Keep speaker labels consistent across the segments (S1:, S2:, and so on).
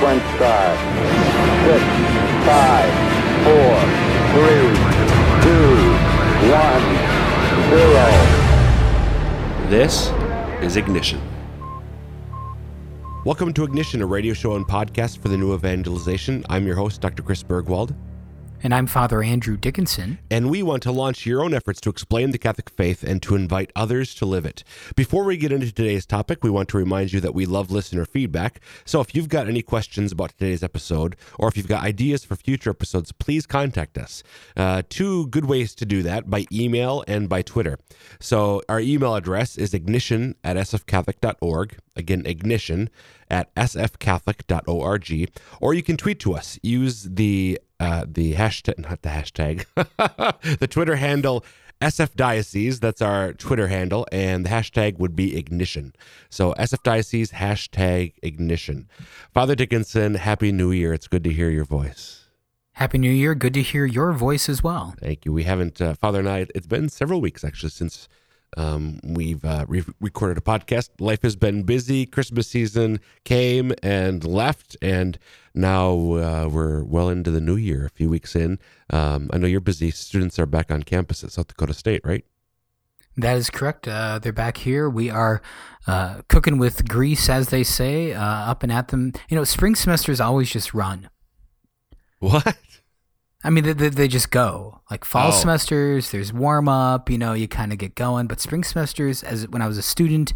S1: sequence start. Six, five, four, three, two, one, zero.
S2: This is Ignition. Welcome to Ignition, a radio show and podcast for the new evangelization. I'm your host, Dr. Chris Burgwald,
S3: And I'm Father Andrew Dickinson.
S2: and we want to launch your own efforts to explain the Catholic faith and to invite others to live it. Before we get into today's topic, we want to remind you that we love listener feedback. So if you've got any questions about today's episode, or if you've got ideas for future episodes, please contact us. Uh, two good ways to do that by email and by Twitter. So our email address is ignition at sfcatholic.org. Again, ignition at sfcatholic.org. Or you can tweet to us. Use the uh, the hashtag, not the hashtag, the Twitter handle SF Diocese. That's our Twitter handle, and the hashtag would be ignition. So SF Diocese hashtag ignition. Father Dickinson, Happy New Year. It's good to hear your voice.
S3: Happy New Year. Good to hear your voice as well.
S2: Thank you. We haven't, uh, Father and I, it's been several weeks actually since um, we've uh, re- recorded a podcast. Life has been busy. Christmas season came and left, and now uh, we're well into the new year, a few weeks in. Um, I know you're busy. Students are back on campus at South Dakota State, right?
S3: That is correct. Uh, they're back here. We are uh, cooking with grease, as they say, uh, up and at them. You know, spring semesters always just run.
S2: What?
S3: I mean, they, they, just go. Like fall
S2: Oh.
S3: semesters, there's warm up, you know, you kind of get going. But spring semesters, as when I was a student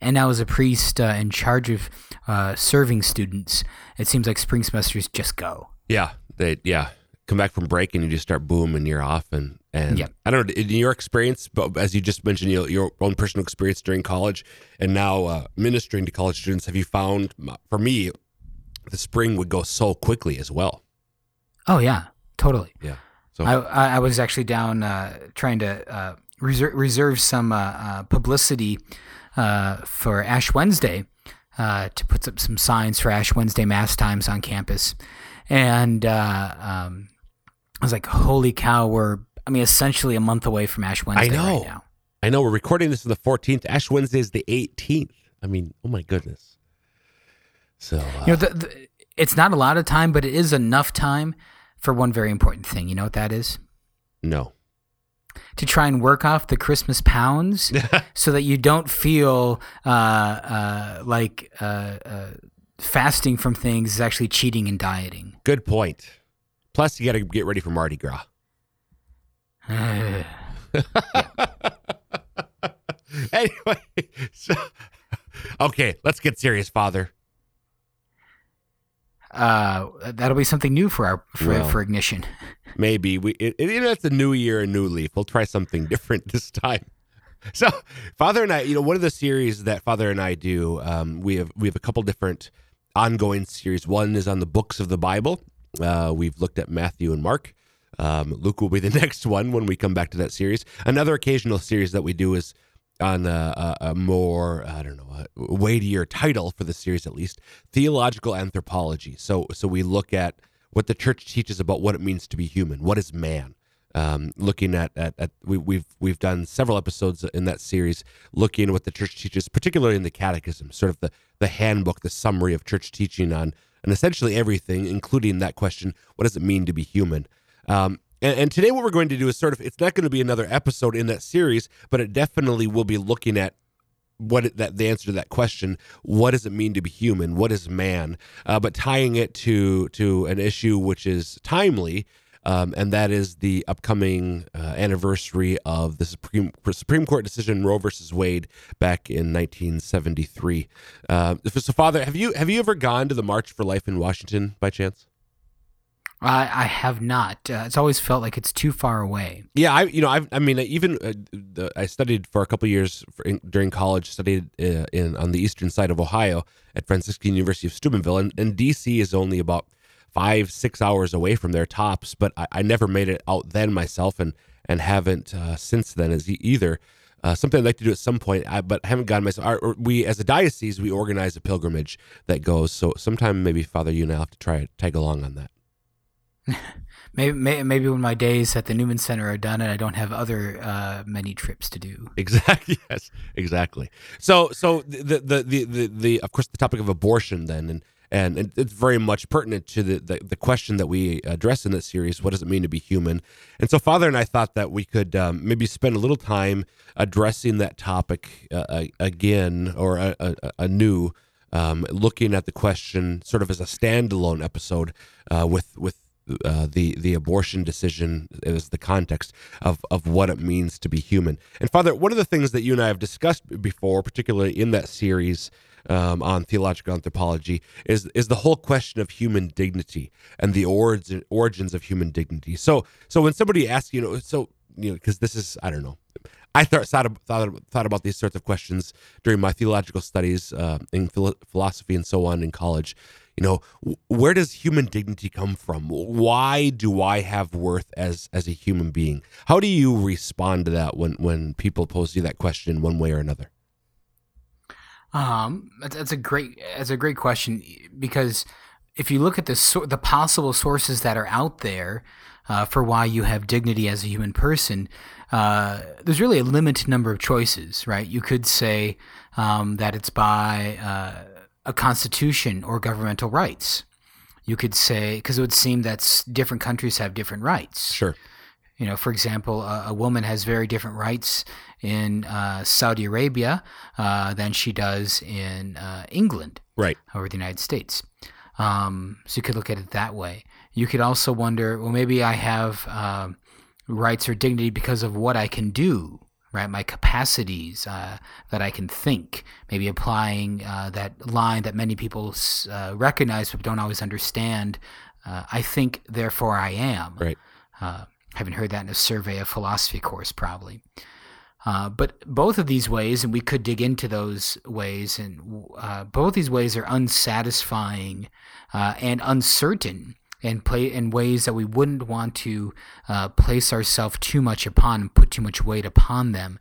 S3: and now as a priest uh, in charge of uh, serving students, it seems like spring semesters just go.
S2: Yeah, they yeah come back from break and you just start boom and you're off and and
S3: Yeah.
S2: I don't know in your experience, but as you just mentioned, you know, your own personal experience during college and now uh, ministering to college students, have you found for me the spring would go so quickly as well?
S3: Oh, yeah, totally.
S2: Yeah. So
S3: I, I was actually down uh, trying to uh, reserve, reserve some uh, uh, publicity uh, for Ash Wednesday uh, to put up some signs for Ash Wednesday mass times on campus, and uh, um, I was like, "Holy cow! We're I mean, essentially a month away from Ash Wednesday I
S2: know.
S3: right now."
S2: I know we're recording this on the 14th. Ash Wednesday is the 18th. I mean, oh my goodness. So
S3: You know, the, the, it's not a lot of time, but it is enough time for one very important thing. You know what that is?
S2: no.
S3: to try and work off the Christmas pounds so that you don't feel uh, uh, like uh, uh, fasting from things is actually cheating and dieting.
S2: Good point. Plus, you got to get ready for Mardi Gras. anyway, so okay, let's get serious, Father.
S3: Uh, that'll be something new for our for,
S2: Well.
S3: for ignition.
S2: Maybe we it, it, it's a new year, a new leaf. We'll try something different this time. So, Father and I, you know, one of the series that Father and I do, um, we have we have a couple different ongoing series. One is on the books of the Bible. Uh, we've looked at Matthew and Mark. Um, Luke will be the next one when we come back to that series. Another occasional series that we do is on a, a, a more I don't know weightier title for the series at least theological anthropology. So so we look at what the church teaches about what it means to be human. What is man? Um, looking at, at, at we, we've we've done several episodes in that series looking at what the church teaches, particularly in the catechism, sort of the the handbook, the summary of church teaching on and essentially everything, including that question: what does it mean to be human? Um, and, and today, what we're going to do is sort of it's not going to be another episode in that series, but it definitely will be looking at what that the answer to that question what does it mean to be human what is man uh, but tying it to to an issue which is timely um, and that is the upcoming uh, anniversary of the Supreme Supreme Court decision Roe versus Wade back in 1973. Uh, so, Father, have you have you ever gone to the March for Life in Washington by chance?
S3: I, I have not. Uh, it's always felt like it's too far away.
S2: Yeah, I you know I I mean even uh, the, I studied for a couple years in, during college. Studied uh, in on the eastern side of Ohio at Franciscan University of Steubenville, and, and DC is only about five six hours away from their tops. But I, I never made it out then myself, and and haven't uh, since then as either. Uh, something I'd like to do at some point, I, but I haven't gotten myself. Our, we, as a diocese, we organize a pilgrimage that goes. So sometime maybe Father, you and I have to try tag along on that.
S3: Maybe, may- maybe when my days at the Newman Center are done and I don't have other uh, many trips to do.
S2: Exactly. Yes. Exactly. So, so the, the the the the of course the topic of abortion then, and and it's very much pertinent to the, the the question that we address in this series. What does it mean to be human? And so, Father and I thought that we could um, maybe spend a little time addressing that topic uh, again or a, a, anew, um, looking at the question sort of as a standalone episode uh, with with uh, the the abortion decision is the context of of what it means to be human. And Father, one of the things that you and I have discussed before, particularly in that series um, on theological anthropology, is is the whole question of human dignity and the origin origins of human dignity. So so when somebody asks, you know, so you know, because this is I don't know. I thought thought thought about these sorts of questions during my theological studies uh, in philo- philosophy and so on in college. You know, where does human dignity come from? Why do I have worth as as a human being? How do you respond to that when when people pose you that question one way or another?
S3: Um, that's, a great that's a great question because if you look at the the possible sources that are out there uh, for why you have dignity as a human person, uh, there's really a limited number of choices, right? You could say um, that it's by uh, a constitution or governmental rights. You could say because it would seem that different countries have different rights.
S2: Sure.
S3: You know, for example, a, a woman has very different rights in uh, Saudi Arabia uh, than she does in uh, England
S2: Right.
S3: or the United States. Um, so you could look at it that way. You could also wonder, well, maybe I have um rights or dignity because of what I can do, right? My capacities uh, that I can think. Maybe applying uh, that line that many people uh, recognize but don't always understand. Uh, I think, therefore I am.
S2: Right.
S3: Uh, haven't heard that in a survey of philosophy course, probably. Uh, but both of these ways, and we could dig into those ways, and uh, both these ways are unsatisfying uh, and uncertain, and play in ways that we wouldn't want to uh, place ourselves too much upon and put too much weight upon them.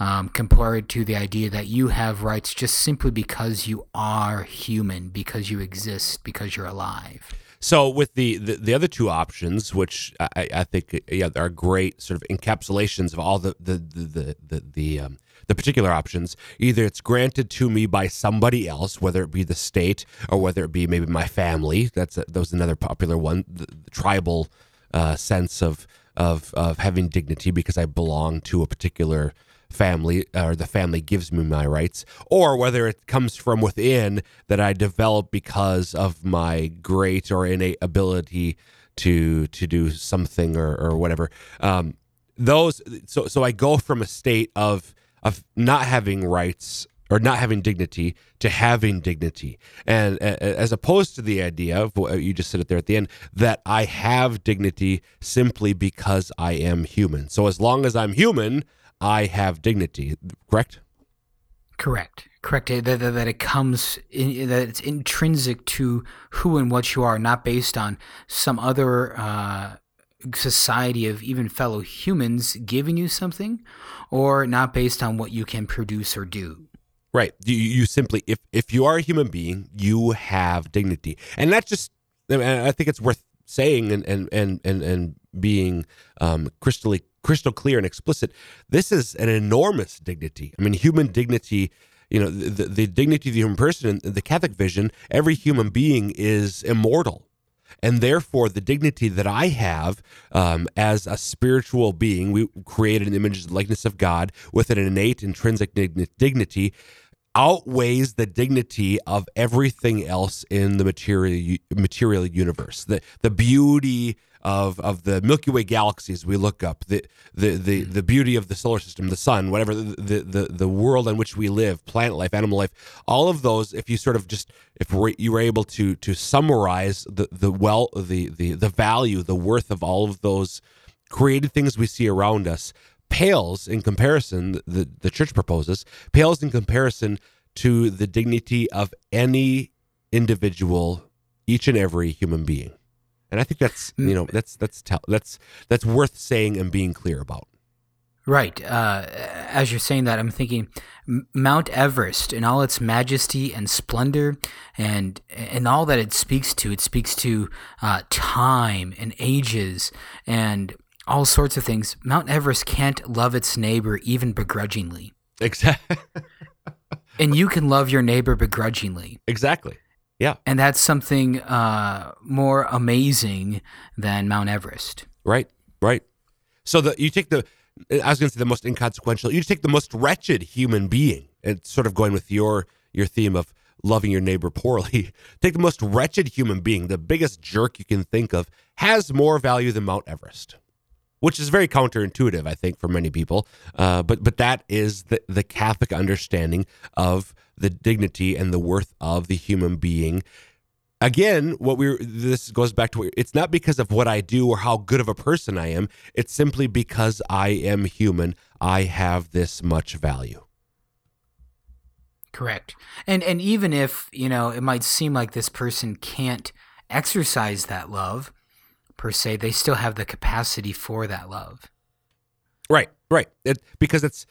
S3: Um, compared to the idea that you have rights just simply because you are human, because you exist, because you're alive.
S2: So with the, the, the other two options, which I, I think yeah are great sort of encapsulations of all the the the the the, the, um, the particular options, either it's granted to me by somebody else, whether it be the state or whether it be maybe my family. That's a, that was another popular one, the, the tribal uh, sense of of of having dignity because I belong to a particular family or the family gives me my rights or whether it comes from within that I develop because of my great or innate ability to to do something or, or whatever um, those so so I go from a state of of not having rights or not having dignity to having dignity and as opposed to the idea of what you just said it there at the end that I have dignity simply because I am human so as long as I'm human I have dignity. Correct?
S3: Correct. Correct. That, that, that it comes in, that it's intrinsic to who and what you are, not based on some other uh, society of even fellow humans giving you something, or not based on what you can produce or do.
S2: Right. You, you simply, if if you are a human being, you have dignity, and that's just. I, think it's worth saying and and and and, and being um, crystally crystal clear and explicit. This is an enormous dignity. I mean, human dignity. You know, the, the dignity of the human person in the Catholic vision. Every human being is immortal. And therefore, the dignity that I have um, as a spiritual being, we created an image and likeness of God with an innate intrinsic dignity, outweighs the dignity of everything else in the material material universe. The the beauty of of the Milky Way galaxies we look up, the the the, hmm. the beauty of the solar system, the sun, whatever the, the the world in which we live, plant life, animal life, all of those. If you sort of just if you were able to to summarize the the well the the the value, the worth of all of those created things we see around us pales in comparison the the church proposes pales in comparison to the dignity of any individual each and every human being and i think that's you know that's that's that's that's worth saying and being clear about
S3: Right. Uh, as you're saying that, I'm thinking Mount Everest in all its majesty and splendor, and and all that it speaks to. It speaks to uh, time and ages and all sorts of things. Mount Everest can't love its neighbor even begrudgingly.
S2: Exactly.
S3: and you can love your neighbor begrudgingly.
S2: Exactly. Yeah.
S3: And that's something uh, more amazing than Mount Everest.
S2: Right. Right. So the you take the I was going to say the most inconsequential. You take the most wretched human being, and sort of going with your your theme of loving your neighbor poorly. Take the most wretched human being, the biggest jerk you can think of, has more value than Mount Everest, which is very counterintuitive, I think, for many people. Uh, but but that is the the Catholic understanding of the dignity and the worth of the human being. Again, what we this goes back to it's not because of what I do or how good of a person I am. It's simply because I am human. I have this much value.
S3: Correct. And and even if, you know, it might seem like this person can't exercise that love per se, they still have the capacity for that love.
S2: Right, right. It, because it's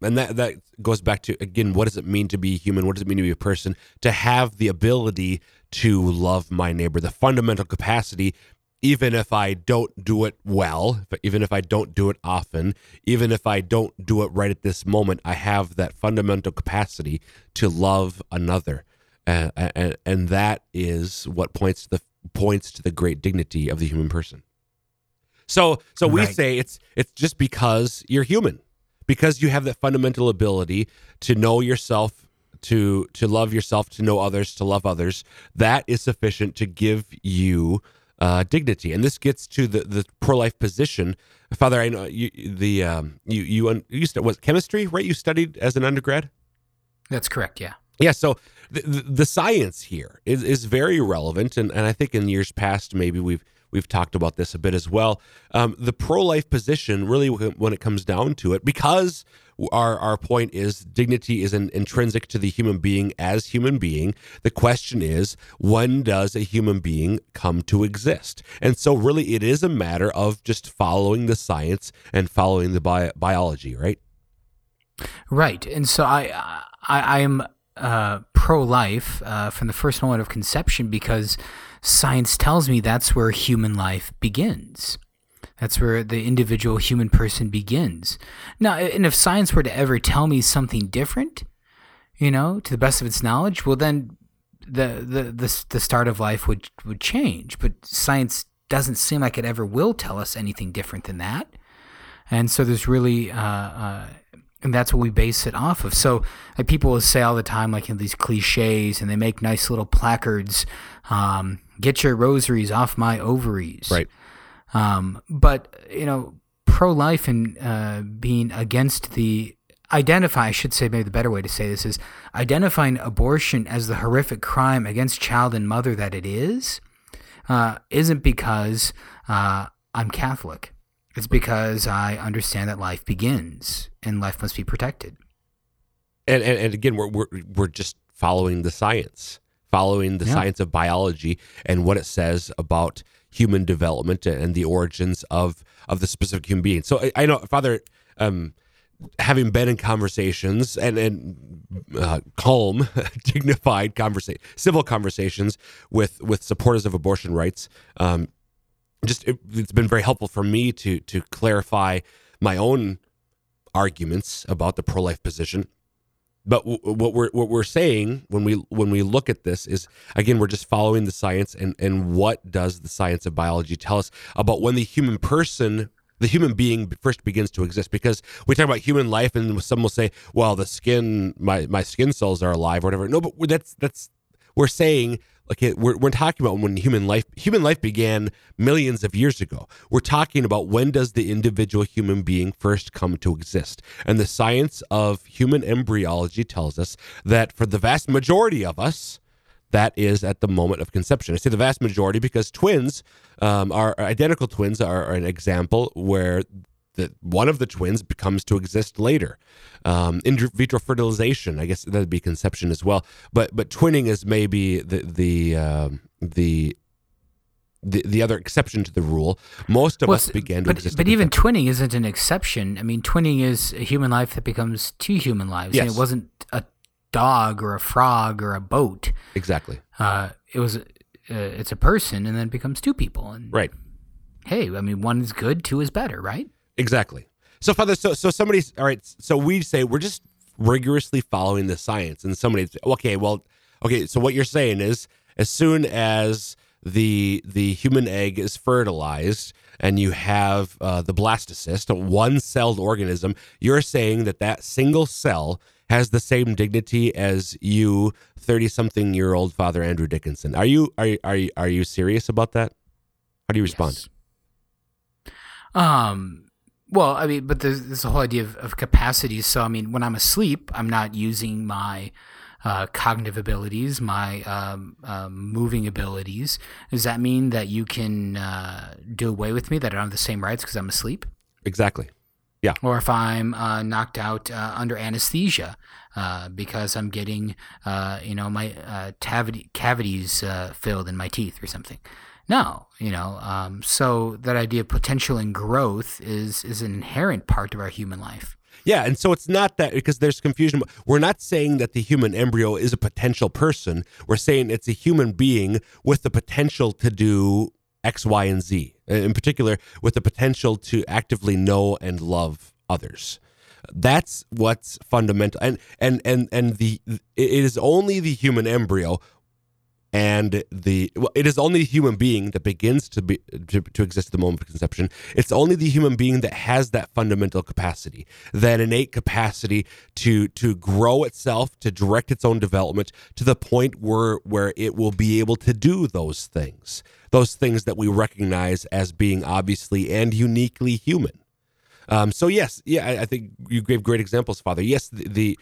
S2: and that that goes back to again, what does it mean to be human? What does it mean to be a person? To have the ability to love my neighbor, the fundamental capacity, even if I don't do it well, even if I don't do it often, even if I don't do it right at this moment, I have that fundamental capacity to love another, uh, and and that is what points to the points to the great dignity of the human person. So so we
S3: Right.
S2: say it's it's just because you're human, because you have that fundamental ability to know yourself, to to love yourself, to know others, to love others. That is sufficient to give you uh, dignity. And this gets to the the pro life position. Father, I know you the um, you you un- you stu- was chemistry right? You studied as an undergrad.
S3: That's correct, yeah.
S2: Yeah, so the, the, the science here is, is very relevant, and, and I think in years past maybe we've we've talked about this a bit as well. Um, the pro life position, really, when it comes down to it, because our our point is dignity is an, intrinsic to the human being as human being. The question is, when does a human being come to exist? And so, really, it is a matter of just following the science and following the bi- biology, right?
S3: Right. And so I I, I am uh, pro life uh, from the first moment of conception because science tells me that's where human life begins. That's where the individual human person begins. Now, and if science were to ever tell me something different, you know, to the best of its knowledge, well, then the the the, the start of life would would change. But science doesn't seem like it ever will tell us anything different than that. And so there's really, uh, uh, and that's what we base it off of. So like people will say all the time, like in these cliches, and they make nice little placards. Um, Get your rosaries off my ovaries.
S2: Right.
S3: Um, but you know, pro-life and uh, being against the identify, I should say, maybe the better way to say this is identifying abortion as the horrific crime against child and mother that it is, uh, isn't because uh, I'm Catholic. It's because I understand that life begins and life must be protected.
S2: and, and, and again we're, we're we're just following the science following the
S3: Yeah.
S2: science of biology and what it says about human development and the origins of of the specific human being so i, I know father um having been in conversations and and uh, calm dignified conversation civil conversations with with supporters of abortion rights um just it, it's been very helpful for me to to clarify my own arguments about the pro life position. But w- what we're what we're saying when we when we look at this is again we're just following the science and and what does the science of biology tell us about when the human person the human being first begins to exist? Because we talk about human life and some will say well the skin my my skin cells are alive or whatever. No but that's that's we're saying like it, we're, we're talking about when human life human life began millions of years ago we're talking about when does the individual human being first come to exist and the science of human embryology tells us that for the vast majority of us that is at the moment of conception. I say the vast majority because twins um, are identical twins are, are an example where the one of the twins becomes to exist later. Um, in vitro fertilization, I guess that'd be conception as well. But but twinning is maybe the the um, the the, the other exception to the rule. Most of
S3: Well,
S2: us began to
S3: but,
S2: exist.
S3: but even twinning isn't an exception. I mean, twinning is a human life that becomes two human lives. And it wasn't a dog or a frog or a boat.
S2: exactly
S3: Uh, it was, uh, it's a person and then it becomes two people. And
S2: right.
S3: hey, I mean, one is good, two is better, right?
S2: Exactly. So, Father, so so somebody's all right. So we say we're just rigorously following the science, and somebody, okay, well, okay. So what you're saying is, As soon as the the human egg is fertilized and you have uh, the blastocyst, a one-celled organism, you're saying that that single cell has the same dignity as you, thirty-something-year-old Father Andrew Dickinson. Are you are you- are you, are you serious about that? How do you respond?
S3: Yes. Um. Well, I mean, but there's, the whole idea of, of capacities. So, I mean, when I'm asleep, I'm not using my uh, cognitive abilities, my um, um, moving abilities. Does that mean that you can uh, do away with me? That I don't have the same rights because I'm asleep?
S2: Exactly. Yeah.
S3: Or if I'm uh, knocked out uh, under anesthesia uh, because I'm getting, uh, you know, my uh, cavities uh, filled in my teeth or something. No, you know, um, so that idea of potential and growth is is an inherent part of our human life.
S2: Yeah, and so it's not that because there's confusion. We're not saying that the human embryo is a potential person. We're saying it's a human being with the potential to do X, Y, and Z. In particular, with the potential to actively know and love others. That's what's fundamental. And and and and the it is only the human embryo and the well, it is only the human being that begins to be to, to exist at the moment of conception. It's only the human being that has that fundamental capacity, that innate capacity to to grow itself, to direct its own development to the point where where it will be able to do those things, those things that we recognize as being obviously and uniquely human. Um, so yes, yeah, I, I think you gave great examples, Father. Yes, the, the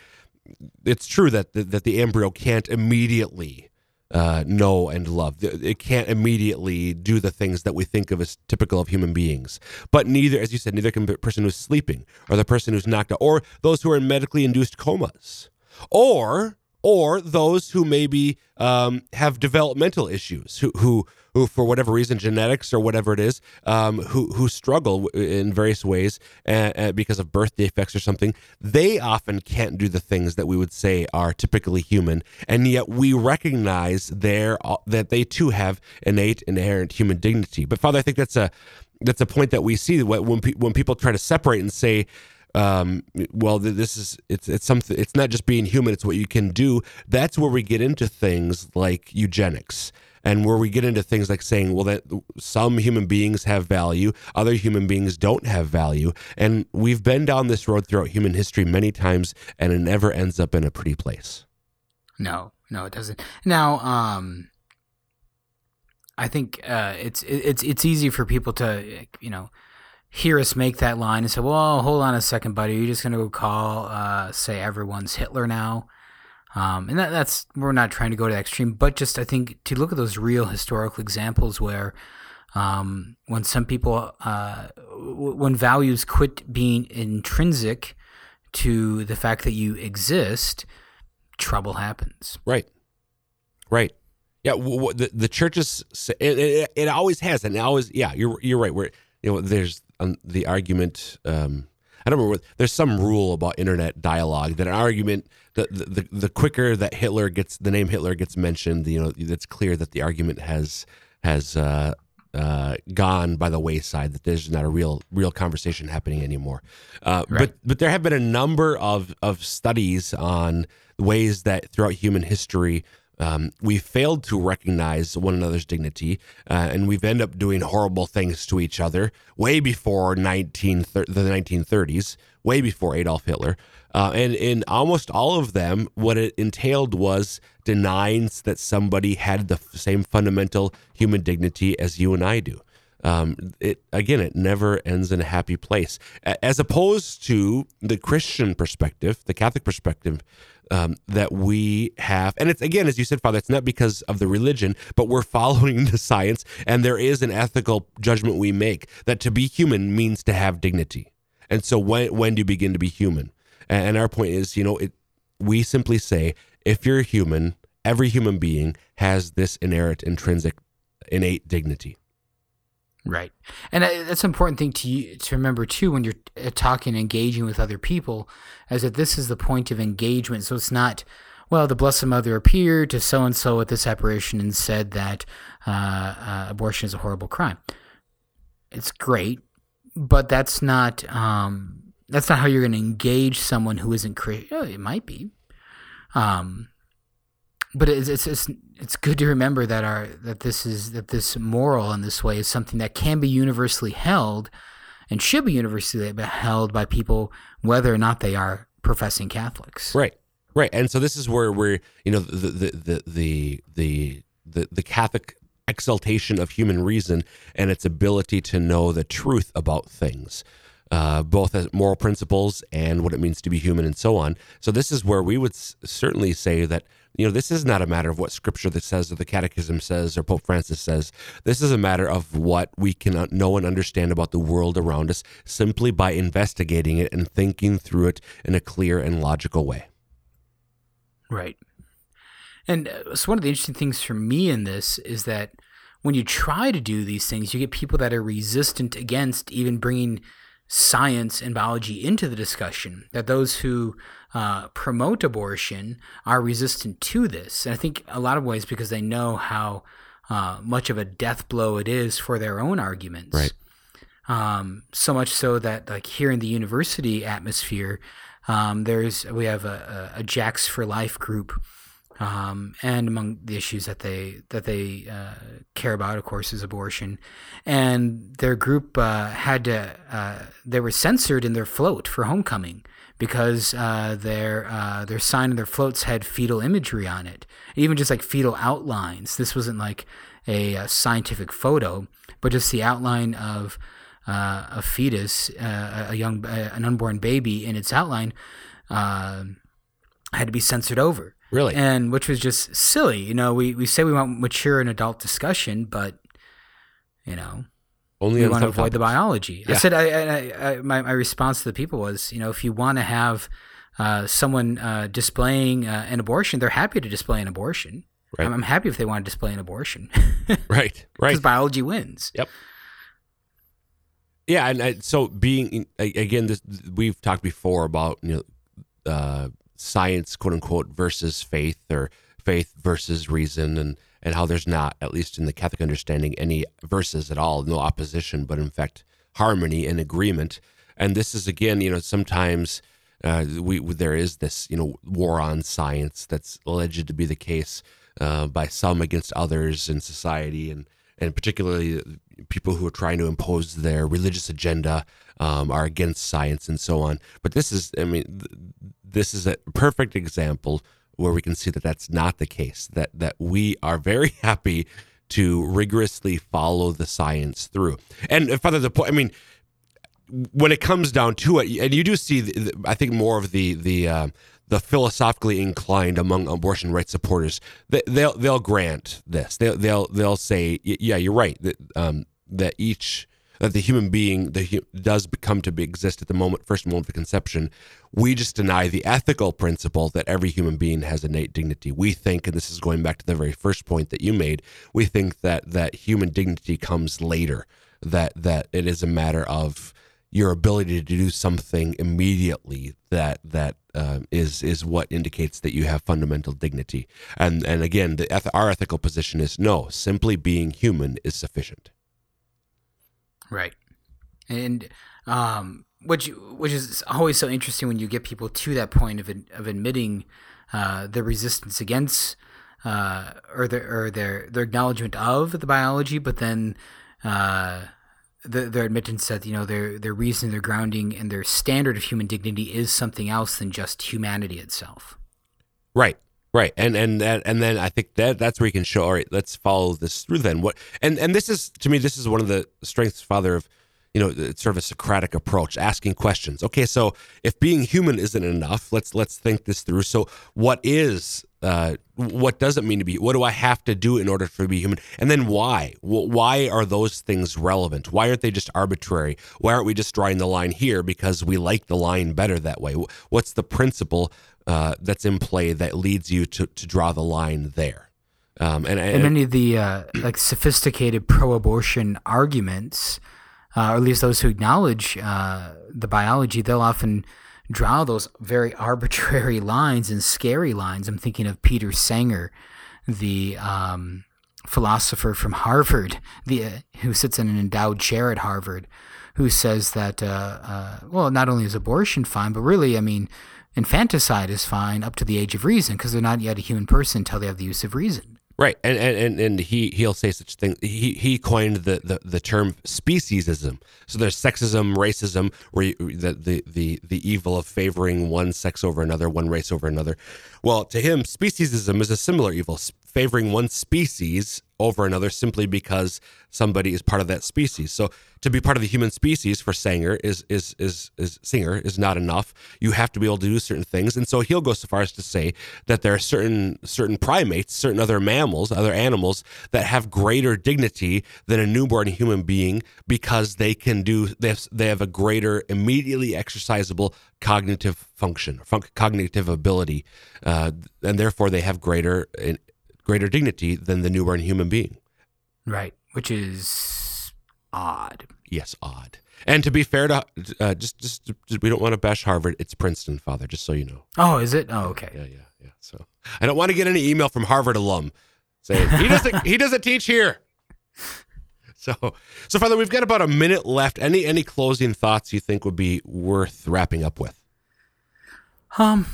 S2: it's true that the, that the embryo can't immediately uh, know and love. It can't immediately do the things that we think of as typical of human beings. But neither, as you said, neither can the person who's sleeping or the person who's knocked out or those who are in medically induced comas or or those who maybe um, have developmental issues who, who who for whatever reason genetics or whatever it is um, who who struggle in various ways uh, uh, because of birth defects or something they often can't do the things that we would say are typically human. And yet we recognize their uh, that they too have innate inherent human dignity. But father i think that's a that's a point that we see when when people try to separate and say um, well, this is it's it's something. It's not just being human; it's what you can do. That's where we get into things like eugenics, and where we get into things like saying, well, that some human beings have value, other human beings don't have value, and we've been down this road throughout human history many times, and it never ends up in a pretty place.
S3: No, no, it doesn't. Now, um, I think uh, it's it's it's easy for people to you know hear us make that line and say, "Well, hold on a second, buddy. You're just going to go call, uh, say, everyone's Hitler now." Um, and that, that's we're not trying to go to that extreme, but just I think to look at those real historical examples where um, when some people uh, w- when values quit being intrinsic to the fact that you exist, trouble happens.
S2: Right. Right. Yeah. W- w- the the churches it, it, it always has, and always yeah. You're you're right. Where you know there's um, the argument. Um, I don't remember. What, there's some rule about internet dialogue that an argument the, the the quicker that Hitler gets the name Hitler gets mentioned, you know, it's clear that the argument has has uh, uh, gone by the wayside. That there's not a real real conversation happening anymore. Uh,
S3: Right.
S2: But but there have been a number of of studies on ways that throughout human history. Um, we failed to recognize one another's dignity, uh, and we've ended up doing horrible things to each other way before 19 thir- the 1930s, way before Adolf Hitler. Uh, and in almost all of them, what it entailed was denying that somebody had the same fundamental human dignity as you and I do. Um, it again, it never ends in a happy place, as opposed to the Christian perspective, the Catholic perspective um, that we have. And it's again, as you said, Father, it's not because of the religion, but we're following the science, and there is an ethical judgment we make that to be human means to have dignity. And so, when when do you begin to be human? And, our point is, you know, it. We simply say, if you're human, every human being has this inherent, intrinsic, innate dignity.
S3: Right, and uh, that's an important thing to to remember too when you're uh, talking, engaging with other people, is that this is the point of engagement. So it's not, well, the Blessed Mother appeared to so and so at this apparition and said that uh, uh, abortion is a horrible crime. It's great, but that's not um, that's not how you're going to engage someone who isn't Christian. It might be, um, but it's, it's it's it's good to remember that our that this is that this moral in this way is something that can be universally held and should be universally held by people whether or not they are professing Catholics.
S2: Right. Right. And so this is where we're, you know, the the the the the the, the Catholic exaltation of human reason and its ability to know the truth about things. Uh, both as moral principles and what it means to be human and so on. So this is where we would s- certainly say that you know this is not a matter of what Scripture that says or the Catechism says or Pope Francis says. This is a matter of what we can know and understand about the world around us simply by investigating it and thinking through it in a clear and logical way.
S3: Right. And uh, so one of the interesting things for me in this is that when you try to do these things, you get people that are resistant against even bringing science and biology into the discussion. That those who uh, promote abortion are resistant to this. And I think a lot of ways because they know how uh, much of a death blow it is for their own arguments.
S2: Right.
S3: Um, so much so that like here in the university atmosphere, um, there's we have a, a, a Jacks for Life group um, and among the issues that they that they uh, care about, of course, is abortion. And their group uh, had to uh, they were censored in their float for homecoming because uh, their uh, their sign and their floats had fetal imagery on it, even just like fetal outlines. This wasn't like a, a scientific photo, but just the outline of uh, a fetus, a young an unborn baby in its outline had to be censored over.
S2: Really?
S3: And which was just silly. You know, we, we say we want mature and adult discussion, but, you know,
S2: Only
S3: we want to avoid the
S2: topics.
S3: biology. I said, I, I, I, my, my response to the people was, you know, if you want to have uh, someone uh, displaying uh, an abortion, they're happy to display an abortion.
S2: Right.
S3: I'm, I'm happy if they want to display an abortion
S2: Right. Right.
S3: because biology wins.
S2: Yep. Yeah, and I, so being again, this we've talked before about you know uh, science, quote unquote, versus faith, or faith versus reason, and and how there's not, at least in the Catholic understanding, any verses at all, no opposition, but in fact harmony and agreement. And this is again, you know, sometimes uh, we there is this you know war on science that's alleged to be the case uh, by some against others in society, and and particularly people who are trying to impose their religious agenda um, are against science and so on. But this is, I mean, th- this is a perfect example where we can see that that's not the case. That that we are very happy to rigorously follow the science through. And further the point, I mean, when it comes down to it, and you do see, the, the- I think more of the the uh, the philosophically inclined among abortion rights supporters, they, they'll they'll grant this. They'll they'll they'll say, yeah, you're right that um, that each that the human being the does become to be exist at the moment first moment of conception. We just deny the ethical principle that every human being has innate dignity. We think, and this is going back to the very first point that you made, we think that that human dignity comes later. That that it is a matter of your ability to do something immediately that that uh, is is what indicates that you have fundamental dignity. And and again, the our ethical position is no. Simply being human is sufficient.
S3: Right. And um, which which is always so interesting when you get people to that point of of admitting uh, resistance against uh, or their or their their acknowledgement of the biology, but then uh, the, their admittance that you know their their reason, their grounding, and their standard of human dignity is something else than just humanity itself.
S2: Right. Right. And and and and then I think that that's where you can show. All right, let's follow this through. Then what? And and this is to me, this is one of the strengths, Father, of you know, it's sort of a Socratic approach, asking questions. Okay, so if being human isn't enough, let's let's think this through. So what is uh, what does it mean to be? What do I have to do in order to be human? And then why? Why are those things relevant? Why aren't they just arbitrary? Why aren't we just drawing the line here because we like the line better that way? What's the principle uh, that's in play that leads you to, to draw the line there? Um, and,
S3: and
S2: and
S3: many of the uh, like sophisticated pro-abortion arguments, uh, or at least those who acknowledge uh, the biology, they'll often draw those very arbitrary lines and scary lines. I'm thinking of Peter Sanger, the um, philosopher from Harvard, the uh, who sits in an endowed chair at Harvard, who says that uh, uh, well, not only is abortion fine, but really, I mean. Infanticide is fine up to the age of reason because they're not yet a human person until they have the use of reason.
S2: Right, and and and, and he he'll say such thing. He he coined the, the, the term speciesism. So there's sexism, racism, where the, the the the evil of favoring one sex over another, one race over another. Well, to him, speciesism is a similar evil, favoring one species over another simply because somebody is part of that species. So to be part of the human species for Sanger is is is is Singer is not enough. You have to be able to do certain things, and so he'll go so far as to say that there are certain certain primates, certain other mammals, other animals that have greater dignity than a newborn human being because they can do they have, they have a greater immediately exercisable cognitive function, fun- cognitive ability, uh, and therefore they have greater greater dignity than the newborn human being.
S3: Right, which is odd.
S2: Yes, odd. And to be fair to uh, just, just, just we don't want to bash Harvard. It's Princeton, Father. Just so you know.
S3: Oh, is it? Oh, okay.
S2: Yeah, yeah, yeah. So I don't want to get any email from Harvard alum saying he doesn't he doesn't teach here. So, so Father, we've got about a minute left. Any any closing thoughts you think would be worth wrapping up with?
S3: Um.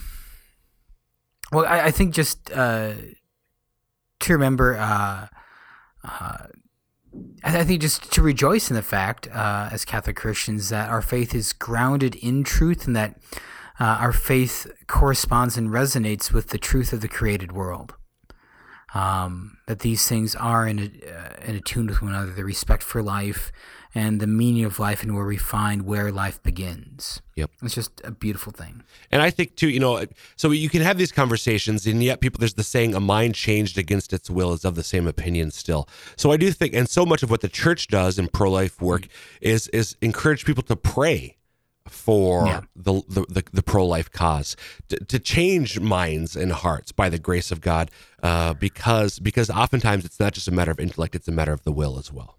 S3: Well, I, I think just uh, to remember, uh, uh, I think just to rejoice in the fact, uh, as Catholic Christians, that our faith is grounded in truth and that uh, our faith corresponds and resonates with the truth of the created world. Um, that these things are in, a, uh, in tune with one another, the respect for life and the meaning of life and where we find where life begins.
S2: Yep.
S3: It's just a beautiful thing.
S2: And I think too, you know, so you can have these conversations and yet people there's the saying a mind changed against its will is of the same opinion still. So I do think and so much of what the church does in pro-life work is is encourage people to pray for yeah. the, the, the, the, pro-life cause to, to, change minds and hearts by the grace of God uh, because because oftentimes it's not just a matter of intellect it's a matter of the will as well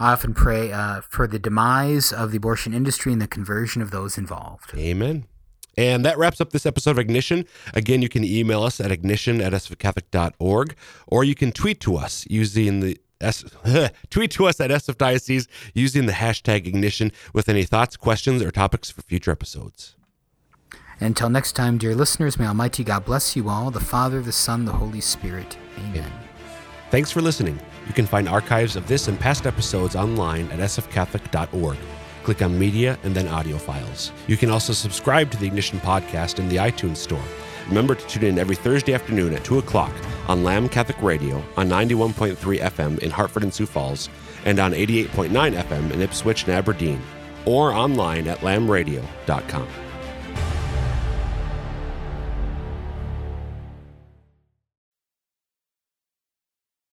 S3: I often pray uh, for the demise of the abortion industry and the conversion of those involved.
S2: Amen. And that wraps up this episode of Ignition. Again, you can email us at ignition at sfcatholic.org or you can tweet to us using the S- tweet to us at SF Diocese using the hashtag ignition with any thoughts, questions, or topics for future episodes.
S3: Until next time, dear listeners, may Almighty God bless you all, the Father, the Son, the Holy Spirit. Amen. Amen.
S2: Thanks for listening. You can find archives of this and past episodes online at sfcatholic.org. Click on Media and then Audio Files. You can also subscribe to the Ignition podcast in the iTunes Store. Remember to tune in every Thursday afternoon at 2 o'clock on Lamb Catholic Radio on 91.3 FM in Hartford and Sioux Falls and on 88.9 FM in Ipswich and Aberdeen, or online at lambradio.com.